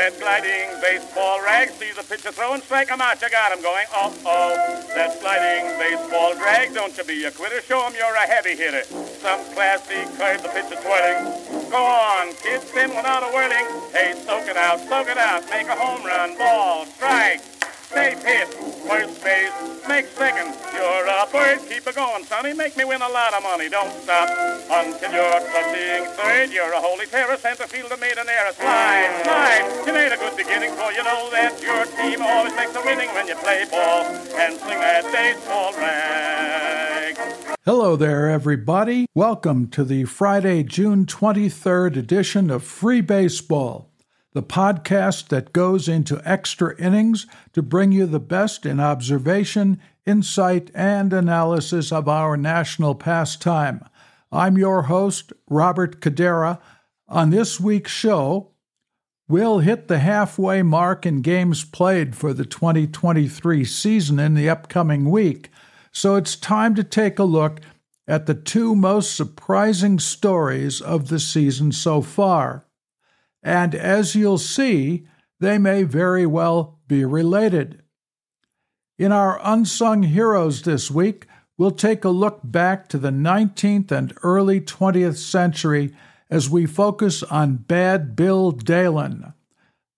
That gliding baseball rag, see the pitcher throwing, strike. Him out, you got him going. Oh, oh, that gliding baseball drag, don't you be a quitter, show him you're a heavy hitter. Some classy curve, the pitcher twirling. Go on, kid, spin without a whirling. Hey, soak it out, soak it out, make a home run, ball, strike. Safe hit, first base, make second. You're a bird, keep it going, sonny. Make me win a lot of money. Don't stop until you're touching third. You're a holy terror, center fielder made an error. Slide, slide. You made a good beginning, for you know that your team always makes a winning when you play ball and swing that baseball rag. Hello there, everybody. Welcome to the Friday, June 23rd edition of Free Baseball the podcast that goes into extra innings to bring you the best in observation, insight, and analysis of our national pastime. I'm your host, Robert Cadera. On this week's show, we'll hit the halfway mark in games played for the 2023 season in the upcoming week, so it's time to take a look at the two most surprising stories of the season so far and as you'll see, they may very well be related. In our Unsung Heroes this week, we'll take a look back to the 19th and early 20th century as we focus on Bad Bill Dahlen,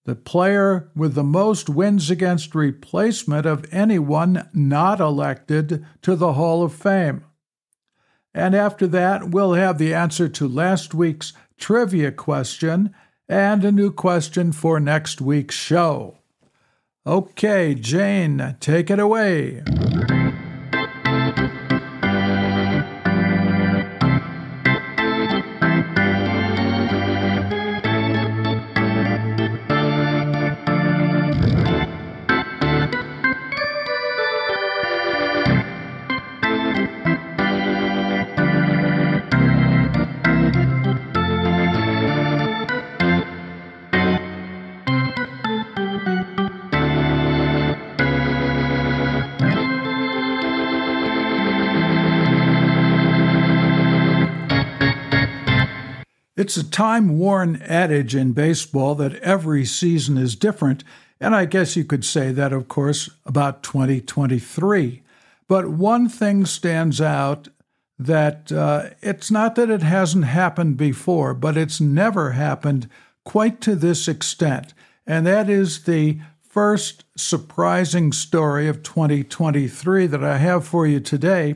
the player with the most wins against replacement of anyone not elected to the Hall of Fame. And after that, we'll have the answer to last week's trivia question and a new question for next week's show. Okay, Jane, take it away. It's a time worn adage in baseball that every season is different, and I guess you could say that, of course, about 2023. But one thing stands out that uh, it's not that it hasn't happened before, but it's never happened quite to this extent. And that is the first surprising story of 2023 that I have for you today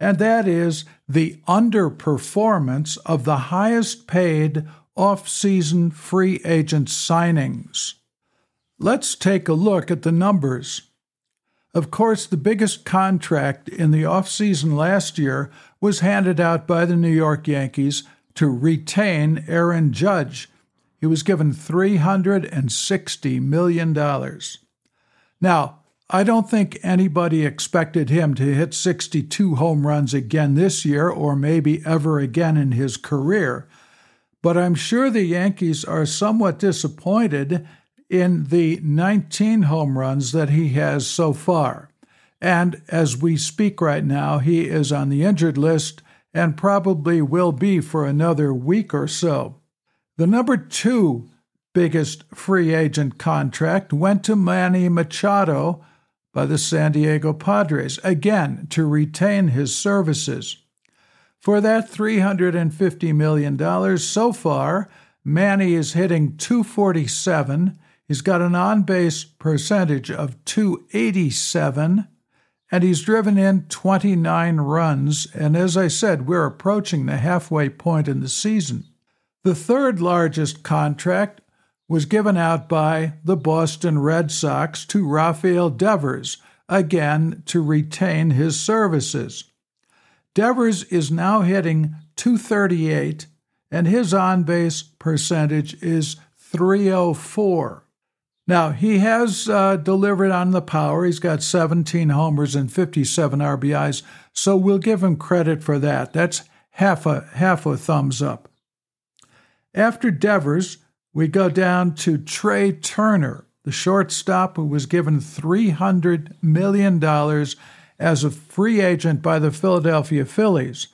and that is the underperformance of the highest paid off season free agent signings. Let's take a look at the numbers. Of course, the biggest contract in the offseason last year was handed out by the New York Yankees to retain Aaron Judge. He was given $360 million. Now, I don't think anybody expected him to hit 62 home runs again this year or maybe ever again in his career. But I'm sure the Yankees are somewhat disappointed in the 19 home runs that he has so far. And as we speak right now, he is on the injured list and probably will be for another week or so. The number two biggest free agent contract went to Manny Machado by the San Diego Padres, again to retain his services. For that $350 million so far, Manny is hitting 247. He's got an on base percentage of 287, and he's driven in 29 runs. And as I said, we're approaching the halfway point in the season. The third largest contract was given out by the Boston Red Sox to Rafael Devers, again to retain his services. Devers is now hitting 238, and his on base percentage is 304. Now, he has uh, delivered on the power. He's got 17 homers and 57 RBIs, so we'll give him credit for that. That's half a, half a thumbs up. After Devers, we go down to Trea Turner, the shortstop who was given $300 million as a free agent by the Philadelphia Phillies.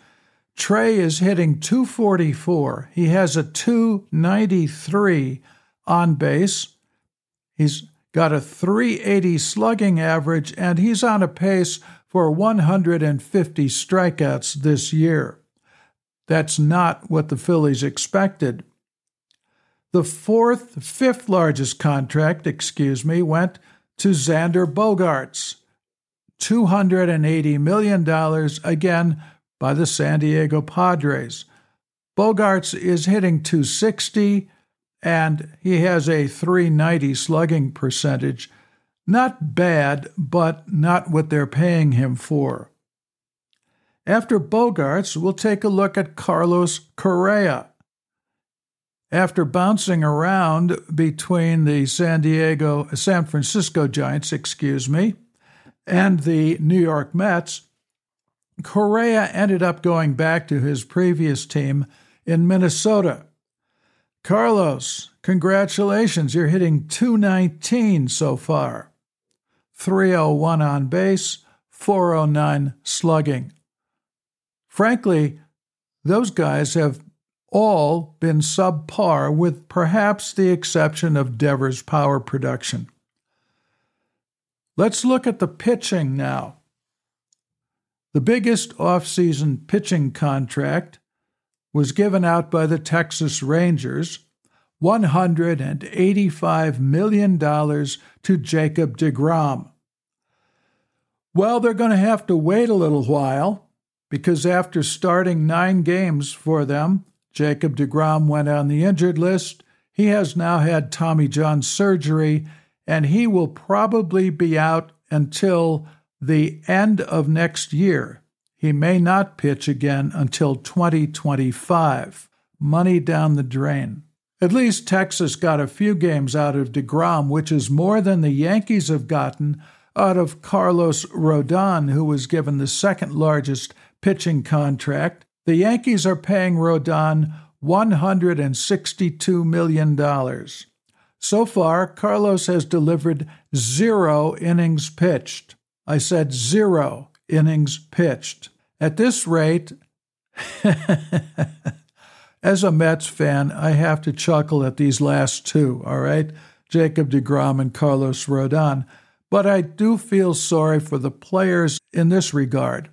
Trea is hitting 244. He has a 293 on base, He's got a 380 slugging average, and he's on a pace for 150 strikeouts this year. That's not what the Phillies expected. The fourth, fifth largest contract, excuse me, went to Xander Bogaerts, $280 million, again, by the San Diego Padres. Bogaerts is hitting 260 and he has a 390 slugging percentage. Not bad, but not what they're paying him for. After Bogaerts, we'll take a look at Carlos Correa. After bouncing around between the San Diego, San Francisco Giants, excuse me, and the New York Mets, Correa ended up going back to his previous team in Minnesota. Carlos, congratulations. You're hitting 219 so far. 301 on base, 409 slugging. Frankly, those guys have all been subpar, with perhaps the exception of Devers' power production. Let's look at the pitching now. The biggest offseason pitching contract was given out by the Texas Rangers $185 million to Jacob DeGrom. Well, they're going to have to wait a little while because after starting nine games for them, Jacob DeGrom went on the injured list. He has now had Tommy John surgery, and he will probably be out until the end of next year. He may not pitch again until 2025. Money down the drain. At least Texas got a few games out of DeGrom, which is more than the Yankees have gotten out of Carlos Rodon, who was given the second largest pitching contract. The Yankees are paying Rodon $162 million. So far, Carlos has delivered zero innings pitched. I said zero innings pitched. At this rate, as a Mets fan, I have to chuckle at these last two, all right? Jacob DeGrom and Carlos Rodon. But I do feel sorry for the players in this regard.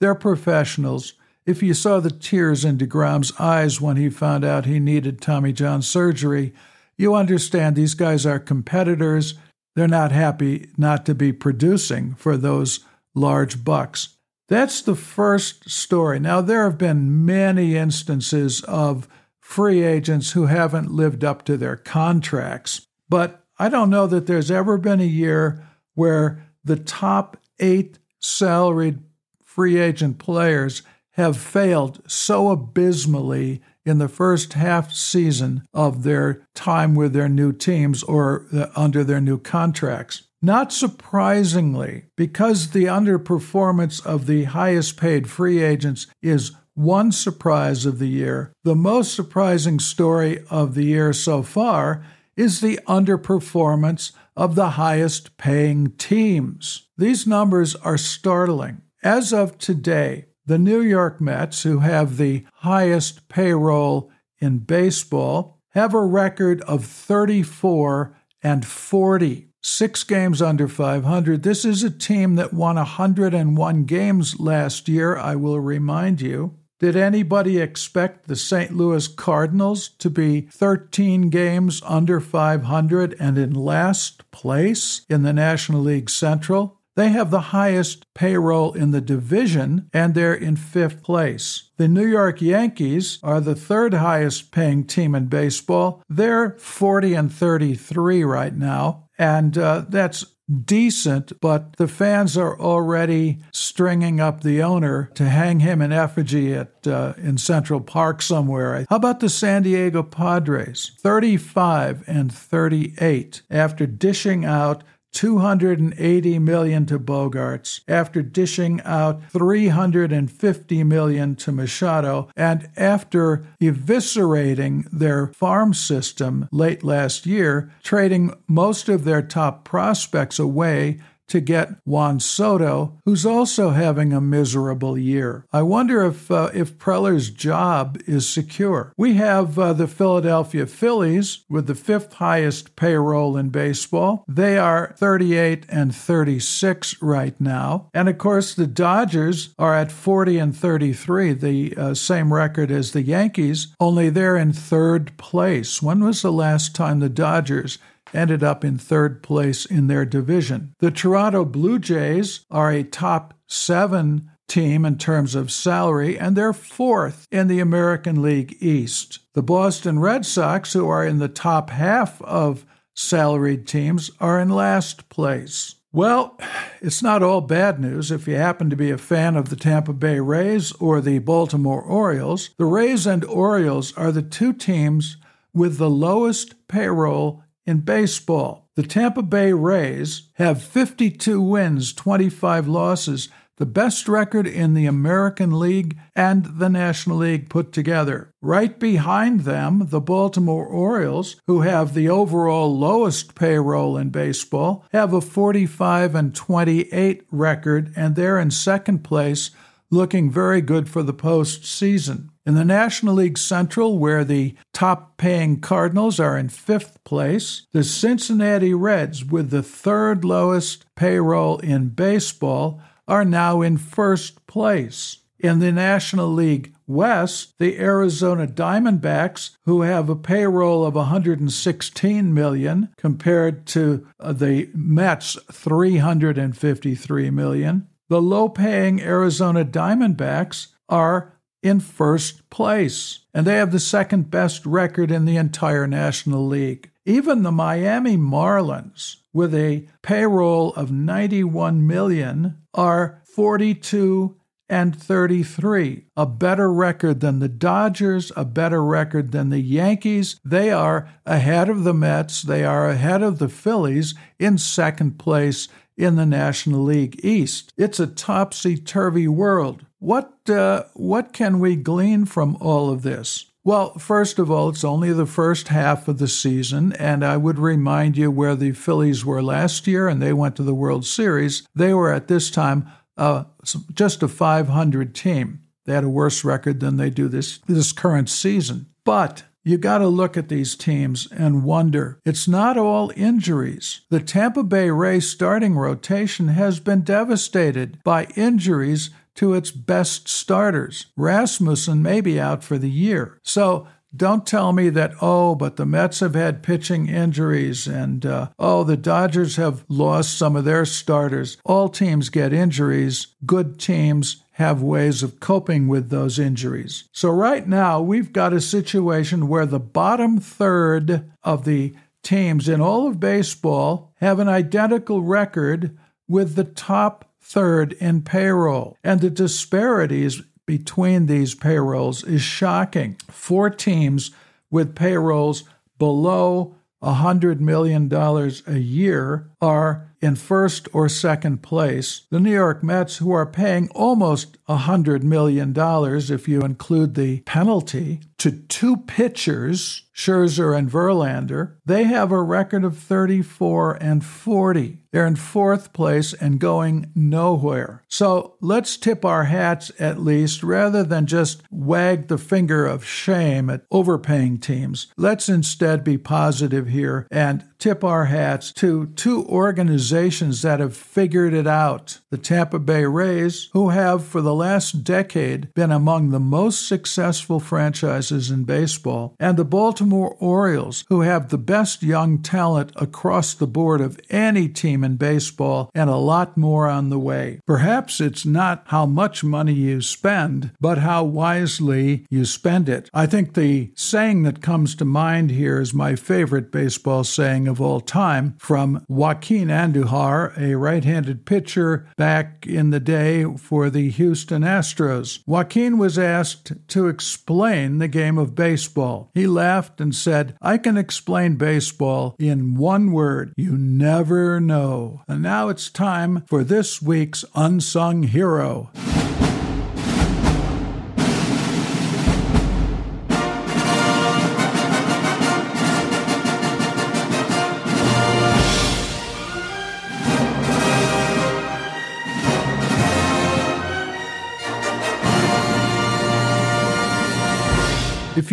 They're professionals. If you saw the tears in DeGrom's eyes when he found out he needed Tommy John surgery, you understand these guys are competitors. They're not happy not to be producing for those large bucks. That's the first story. Now, there have been many instances of free agents who haven't lived up to their contracts, but I don't know that there's ever been a year where the top eight salaried free agent players have failed so abysmally in the first half season of their time with their new teams or under their new contracts. Not surprisingly, because the underperformance of the highest paid free agents is one surprise of the year, the most surprising story of the year so far is the underperformance of the highest paying teams. These numbers are startling. As of today, the New York Mets, who have the highest payroll in baseball, have a record of 34 and 40 six games under 500. This is a team that won 101 games last year, I will remind you. Did anybody expect the St. Louis Cardinals to be 13 games under 500 and in last place in the National League Central? They have the highest payroll in the division, and they're in fifth place. The New York Yankees are the third highest paying team in baseball. They're 40 and 33 right now, and uh, that's decent, but the fans are already stringing up the owner to hang him in effigy at uh, in Central Park somewhere. How about the San Diego Padres? 35 and 38 after dishing out 280 million to Bogaerts after dishing out 350 million to Machado and after eviscerating their farm system late last year, trading most of their top prospects away to get Juan Soto, who's also having a miserable year. I wonder if uh, if Preller's job is secure. We have uh, the Philadelphia Phillies with the fifth highest payroll in baseball. They are 38 and 36 right now, and of course the Dodgers are at 40 and 33, the uh, same record as the Yankees. Only they're in third place. When was the last time the Dodgers ended up in third place in their division. The Toronto Blue Jays are a top seven team in terms of salary, and they're fourth in the American League East. The Boston Red Sox, who are in the top half of salaried teams, are in last place. Well, it's not all bad news if you happen to be a fan of the Tampa Bay Rays or the Baltimore Orioles. The Rays and Orioles are the two teams with the lowest payroll in baseball. The Tampa Bay Rays have 52 wins, 25 losses, the best record in the American League and the National League put together. Right behind them, the Baltimore Orioles, who have the overall lowest payroll in baseball, have a 45 and 28 record, and they're in second place, looking very good for the postseason. In the National League Central, where the top paying Cardinals are in fifth place, the Cincinnati Reds, with the third lowest payroll in baseball, are now in first place. In the National League West, the Arizona Diamondbacks, who have a payroll of 116 million compared to uh, the Mets 353 million, the low-paying Arizona Diamondbacks are in first place, and they have the second best record in the entire National League. Even the Miami Marlins, with a payroll of 91 million, are 42 and 33, a better record than the Dodgers, a better record than the Yankees. They are ahead of the Mets, they are ahead of the Phillies in second place in the National League East. It's a topsy turvy world. What, uh, what can we glean from all of this? Well, first of all, it's only the first half of the season, and I would remind you where the Phillies were last year, and they went to the World Series. They were at this time uh, just a 500 team. They had a worse record than they do this this current season. But you got to look at these teams and wonder it's not all injuries. The Tampa Bay Rays starting rotation has been devastated by injuries to its best starters. Rasmussen may be out for the year. So don't tell me that, oh, but the Mets have had pitching injuries and, uh, oh, the Dodgers have lost some of their starters. All teams get injuries. Good teams have ways of coping with those injuries. So, right now, we've got a situation where the bottom third of the teams in all of baseball have an identical record with the top third in payroll. And the disparities between these payrolls is shocking. Four teams with payrolls below $100 million a year are in first or second place. The New York Mets, who are paying almost $100 million if you include the penalty, to two pitchers, Scherzer and Verlander, they have a record of 34 and 40. They're in fourth place and going nowhere. So let's tip our hats at least rather than just wag the finger of shame at overpaying teams. Let's instead be positive here and tip our hats to two organizations that have figured it out. The Tampa Bay Rays, who have for the last decade been among the most successful franchises in baseball, and the Baltimore Orioles, who have the best young talent across the board of any team in baseball and a lot more on the way. Perhaps it's not how much money you spend, but how wisely you spend it. I think the saying that comes to mind here is my favorite baseball saying of all time from Joaquin Andujar, a right handed pitcher back in the day for the Houston Astros. Joaquin was asked to explain the game of baseball. He laughed and said, I can explain baseball in one word you never know. And now it's time for this week's Unsung Hero.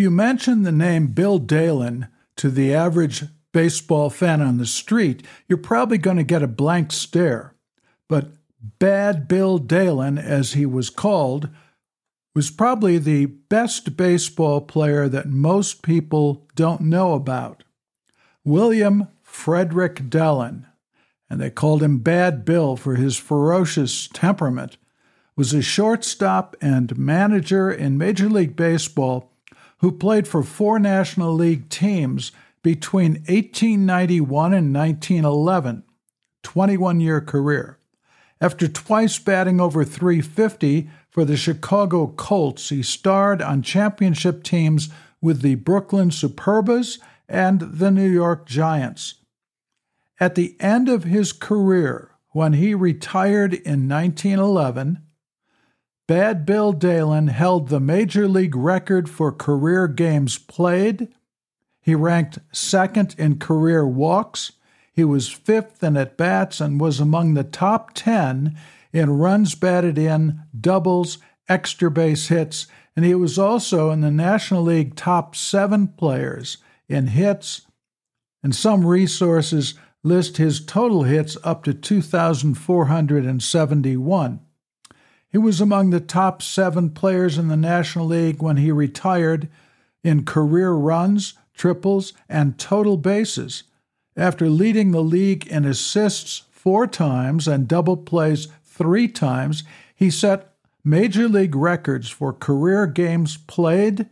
You mention the name Bill Dahlen to the average baseball fan on the street, you're probably going to get a blank stare. But Bad Bill Dahlen, as he was called, was probably the best baseball player that most people don't know about. William Frederick Dahlen, and they called him Bad Bill for his ferocious temperament, was a shortstop and manager in Major League Baseball who played for four National League teams between 1891 and 1911, 21 year career. After twice batting over 350 for the Chicago Colts, he starred on championship teams with the Brooklyn Superbas and the New York Giants. At the end of his career, when he retired in 1911, Bad Bill Dahlen held the major league record for career games played. He ranked second in career walks. He was fifth in at bats and was among the top 10 in runs batted in, doubles, extra base hits, and he was also in the National League top seven players in hits, and some resources list his total hits up to 2,471. He was among the top seven players in the National League when he retired in career runs, triples, and total bases, after leading the league in assists four times and double plays three times, he set major league records for career games played,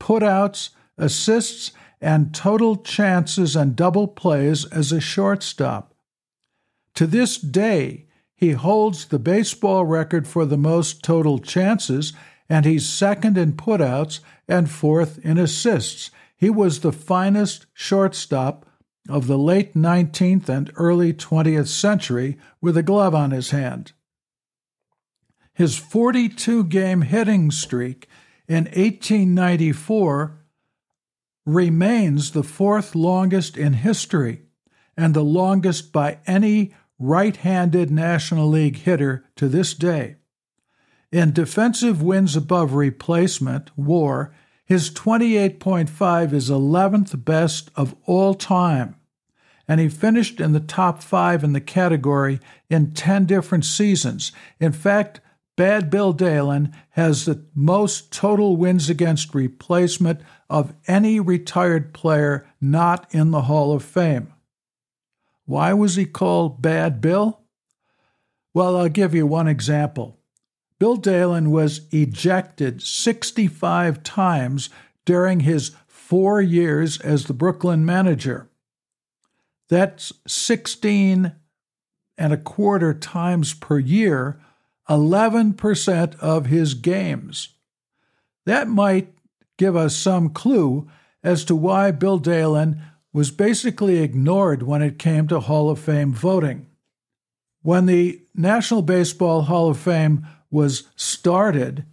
putouts, assists, and total chances and double plays as a shortstop. To this day, he holds the baseball record for the most total chances, and he's second in putouts and fourth in assists. He was the finest shortstop of the late 19th and early 20th century with a glove on his hand. His 42 game hitting streak in 1894 remains the fourth longest in history and the longest by any right handed National League hitter to this day. In defensive wins above replacement, WAR, his 28.5 is 11th best of all time, and he finished in the top five in the category in 10 different seasons. In fact, Bad Bill Dahlen has the most total wins against replacement of any retired player not in the Hall of Fame. Why was he called Bad Bill? Well, I'll give you one example. Bill Dahlen was ejected 65 times during his four years as the Brooklyn manager. That's 16 and a quarter times per year 11% of his games. That might give us some clue as to why Bill Dahlen was basically ignored when it came to Hall of Fame voting. When the National Baseball Hall of Fame was started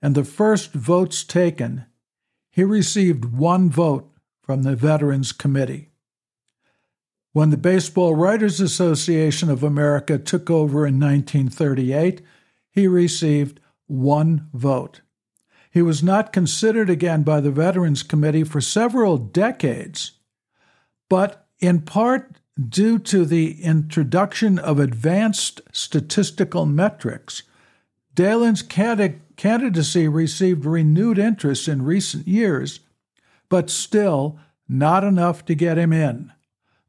and the first votes taken, he received one vote from the Veterans Committee. When the Baseball Writers Association of America took over in 1938, he received one vote. He was not considered again by the Veterans Committee for several decades, but in part due to the introduction of advanced statistical metrics, Dahlen's candidacy received renewed interest in recent years, but still not enough to get him in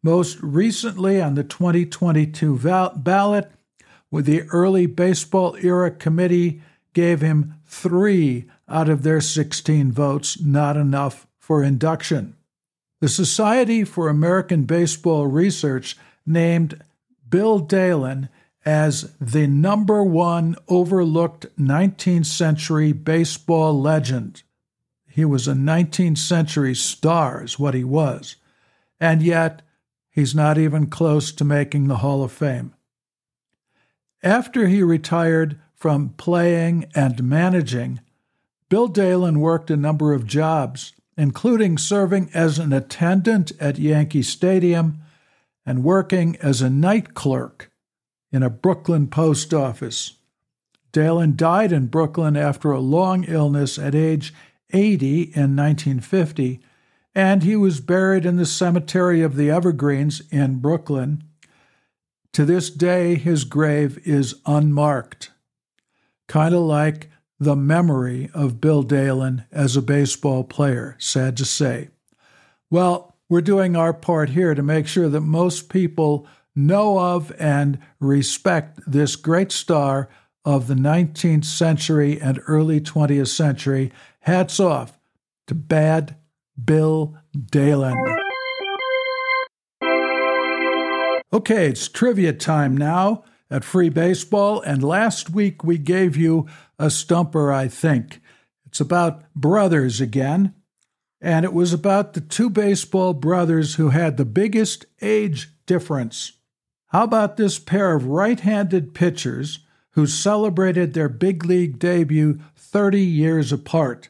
most recently on the 2022 val- ballot, the early baseball era committee gave him three out of their 16 votes, not enough for induction. The Society for American Baseball Research named Bill Dahlen as the number one overlooked 19th century baseball legend. He was a 19th century star, is what he was. And yet, He's not even close to making the Hall of Fame. After he retired from playing and managing, Bill Dahlen worked a number of jobs, including serving as an attendant at Yankee Stadium and working as a night clerk in a Brooklyn post office. Dahlen died in Brooklyn after a long illness at age 80 in 1950, and he was buried in the Cemetery of the Evergreens in Brooklyn. To this day, his grave is unmarked, kind of like the memory of Bill Dahlen as a baseball player, sad to say. Well, we're doing our part here to make sure that most people know of and respect this great star of the 19th century and early 20th century. Hats off to Bad Bill Dahlen. Okay, it's trivia time now at Free Baseball, and last week we gave you a stumper, I think. It's about brothers again, and it was about the two baseball brothers who had the biggest age difference. How about this pair of right handed pitchers who celebrated their big league debut 30 years apart?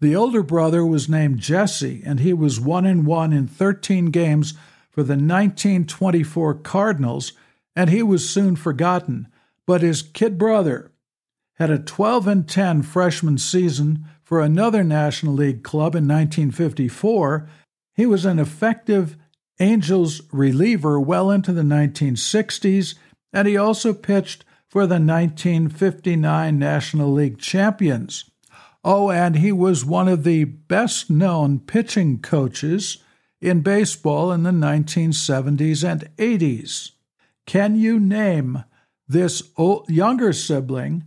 The older brother was named Jesse, and he was 1 and 1 in 13 games for the 1924 Cardinals, and he was soon forgotten. But his kid brother had a 12 and 10 freshman season for another National League club in 1954. He was an effective Angels reliever well into the 1960s, and he also pitched for the 1959 National League champions. Oh, and he was one of the best known pitching coaches in baseball in the 1970s and 80s. Can you name this younger sibling,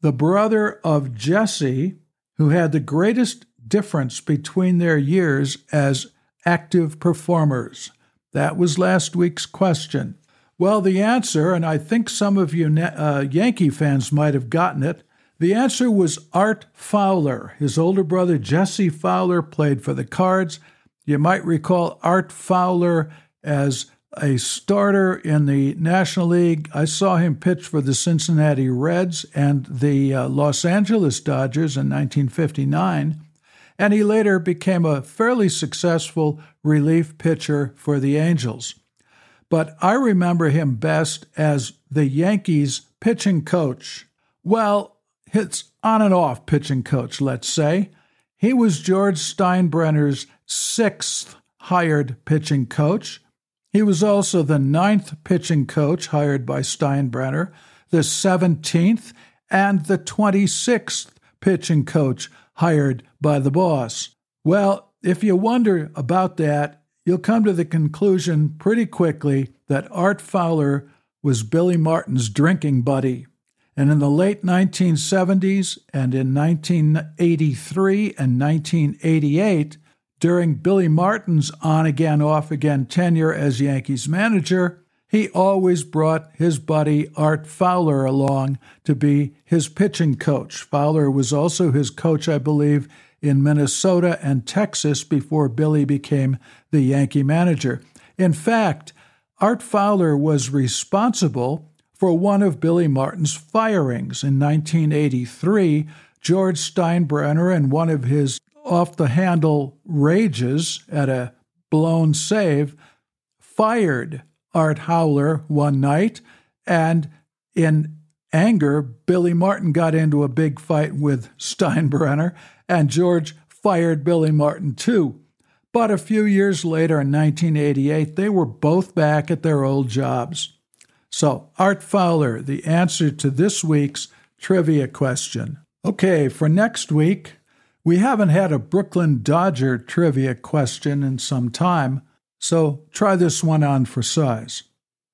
the brother of Jesse, who had the greatest difference between their years as active performers? That was last week's question. Well, the answer, and I think some of you uh, Yankee fans might have gotten it, the answer was Art Fowler. His older brother Jesse Fowler played for the Cards. You might recall Art Fowler as a starter in the National League. I saw him pitch for the Cincinnati Reds and the uh, Los Angeles Dodgers in 1959 and he later became a fairly successful relief pitcher for the Angels. But I remember him best as the Yankees pitching coach. Well, it's on and off pitching coach, let's say. He was George Steinbrenner's sixth hired pitching coach. He was also the ninth pitching coach hired by Steinbrenner, the 17th and the 26th pitching coach hired by the boss. Well, if you wonder about that, you'll come to the conclusion pretty quickly that Art Fowler was Billy Martin's drinking buddy. And in the late 1970s and in 1983 and 1988, during Billy Martin's on again, off again tenure as Yankees manager, he always brought his buddy Art Fowler along to be his pitching coach. Fowler was also his coach, I believe, in Minnesota and Texas before Billy became the Yankee manager. In fact, Art Fowler was responsible for one of Billy Martin's firings. In 1983, George Steinbrenner, and one of his off the handle rages at a blown save, fired Art Fowler one night, and in anger, Billy Martin got into a big fight with Steinbrenner, and George fired Billy Martin too. But a few years later, in 1988, they were both back at their old jobs. So, Art Fowler, the answer to this week's trivia question. Okay, for next week, we haven't had a Brooklyn Dodger trivia question in some time, so try this one on for size.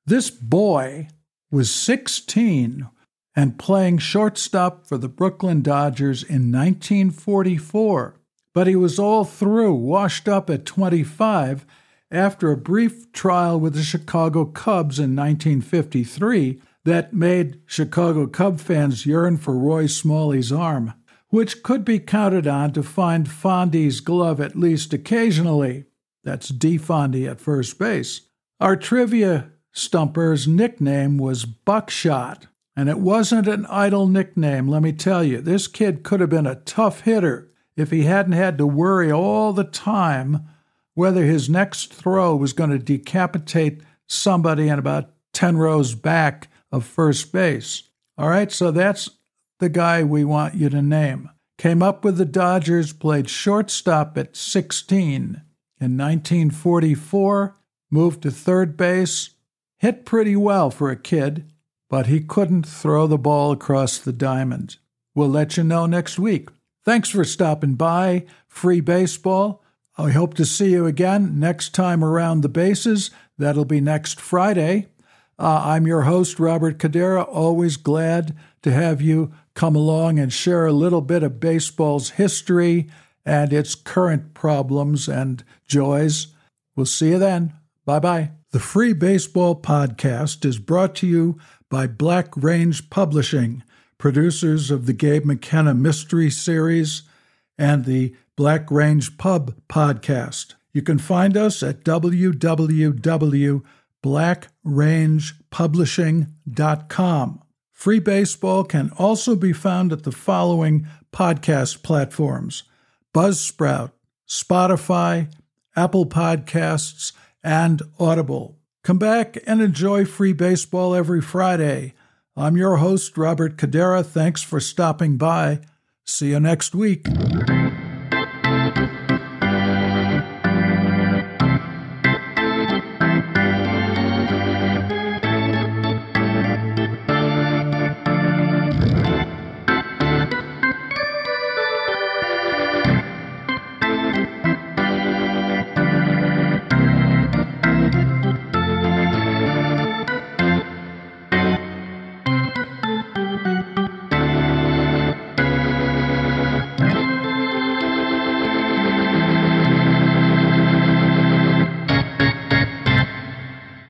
This boy was 16 and playing shortstop for the Brooklyn Dodgers in 1944, but he was all through, washed up at 25 after a brief trial with the Chicago Cubs in 1953 that made Chicago Cub fans yearn for Roy Smalley's arm, which could be counted on to find Fondy's glove at least occasionally. That's Dee Fondy at first base. Our trivia stumper's nickname was Buckshot, and it wasn't an idle nickname, let me tell you. This kid could have been a tough hitter if he hadn't had to worry all the time whether his next throw was going to decapitate somebody in about 10 rows back of first base. All right, so that's the guy we want you to name. came up with the Dodgers, played shortstop at 16. In 1944, moved to third base, hit pretty well for a kid, but he couldn't throw the ball across the diamond. We'll let you know next week. Thanks for stopping by. Free baseball. I hope to see you again next time around the bases. That'll be next Friday. Uh, I'm your host, Robert Cadera. Always glad to have you come along and share a little bit of baseball's history and its current problems and joys. We'll see you then. Bye bye. The Free Baseball Podcast is brought to you by Black Range Publishing, producers of the Gabe McKenna Mystery Series and the Black Range Pub Podcast. You can find us at www.blackrangepublishing.com. Free Baseball can also be found at the following podcast platforms Buzzsprout, Spotify, Apple Podcasts, and Audible. Come back and enjoy free baseball every Friday. I'm your host, Robert Cadera. Thanks for stopping by. See you next week.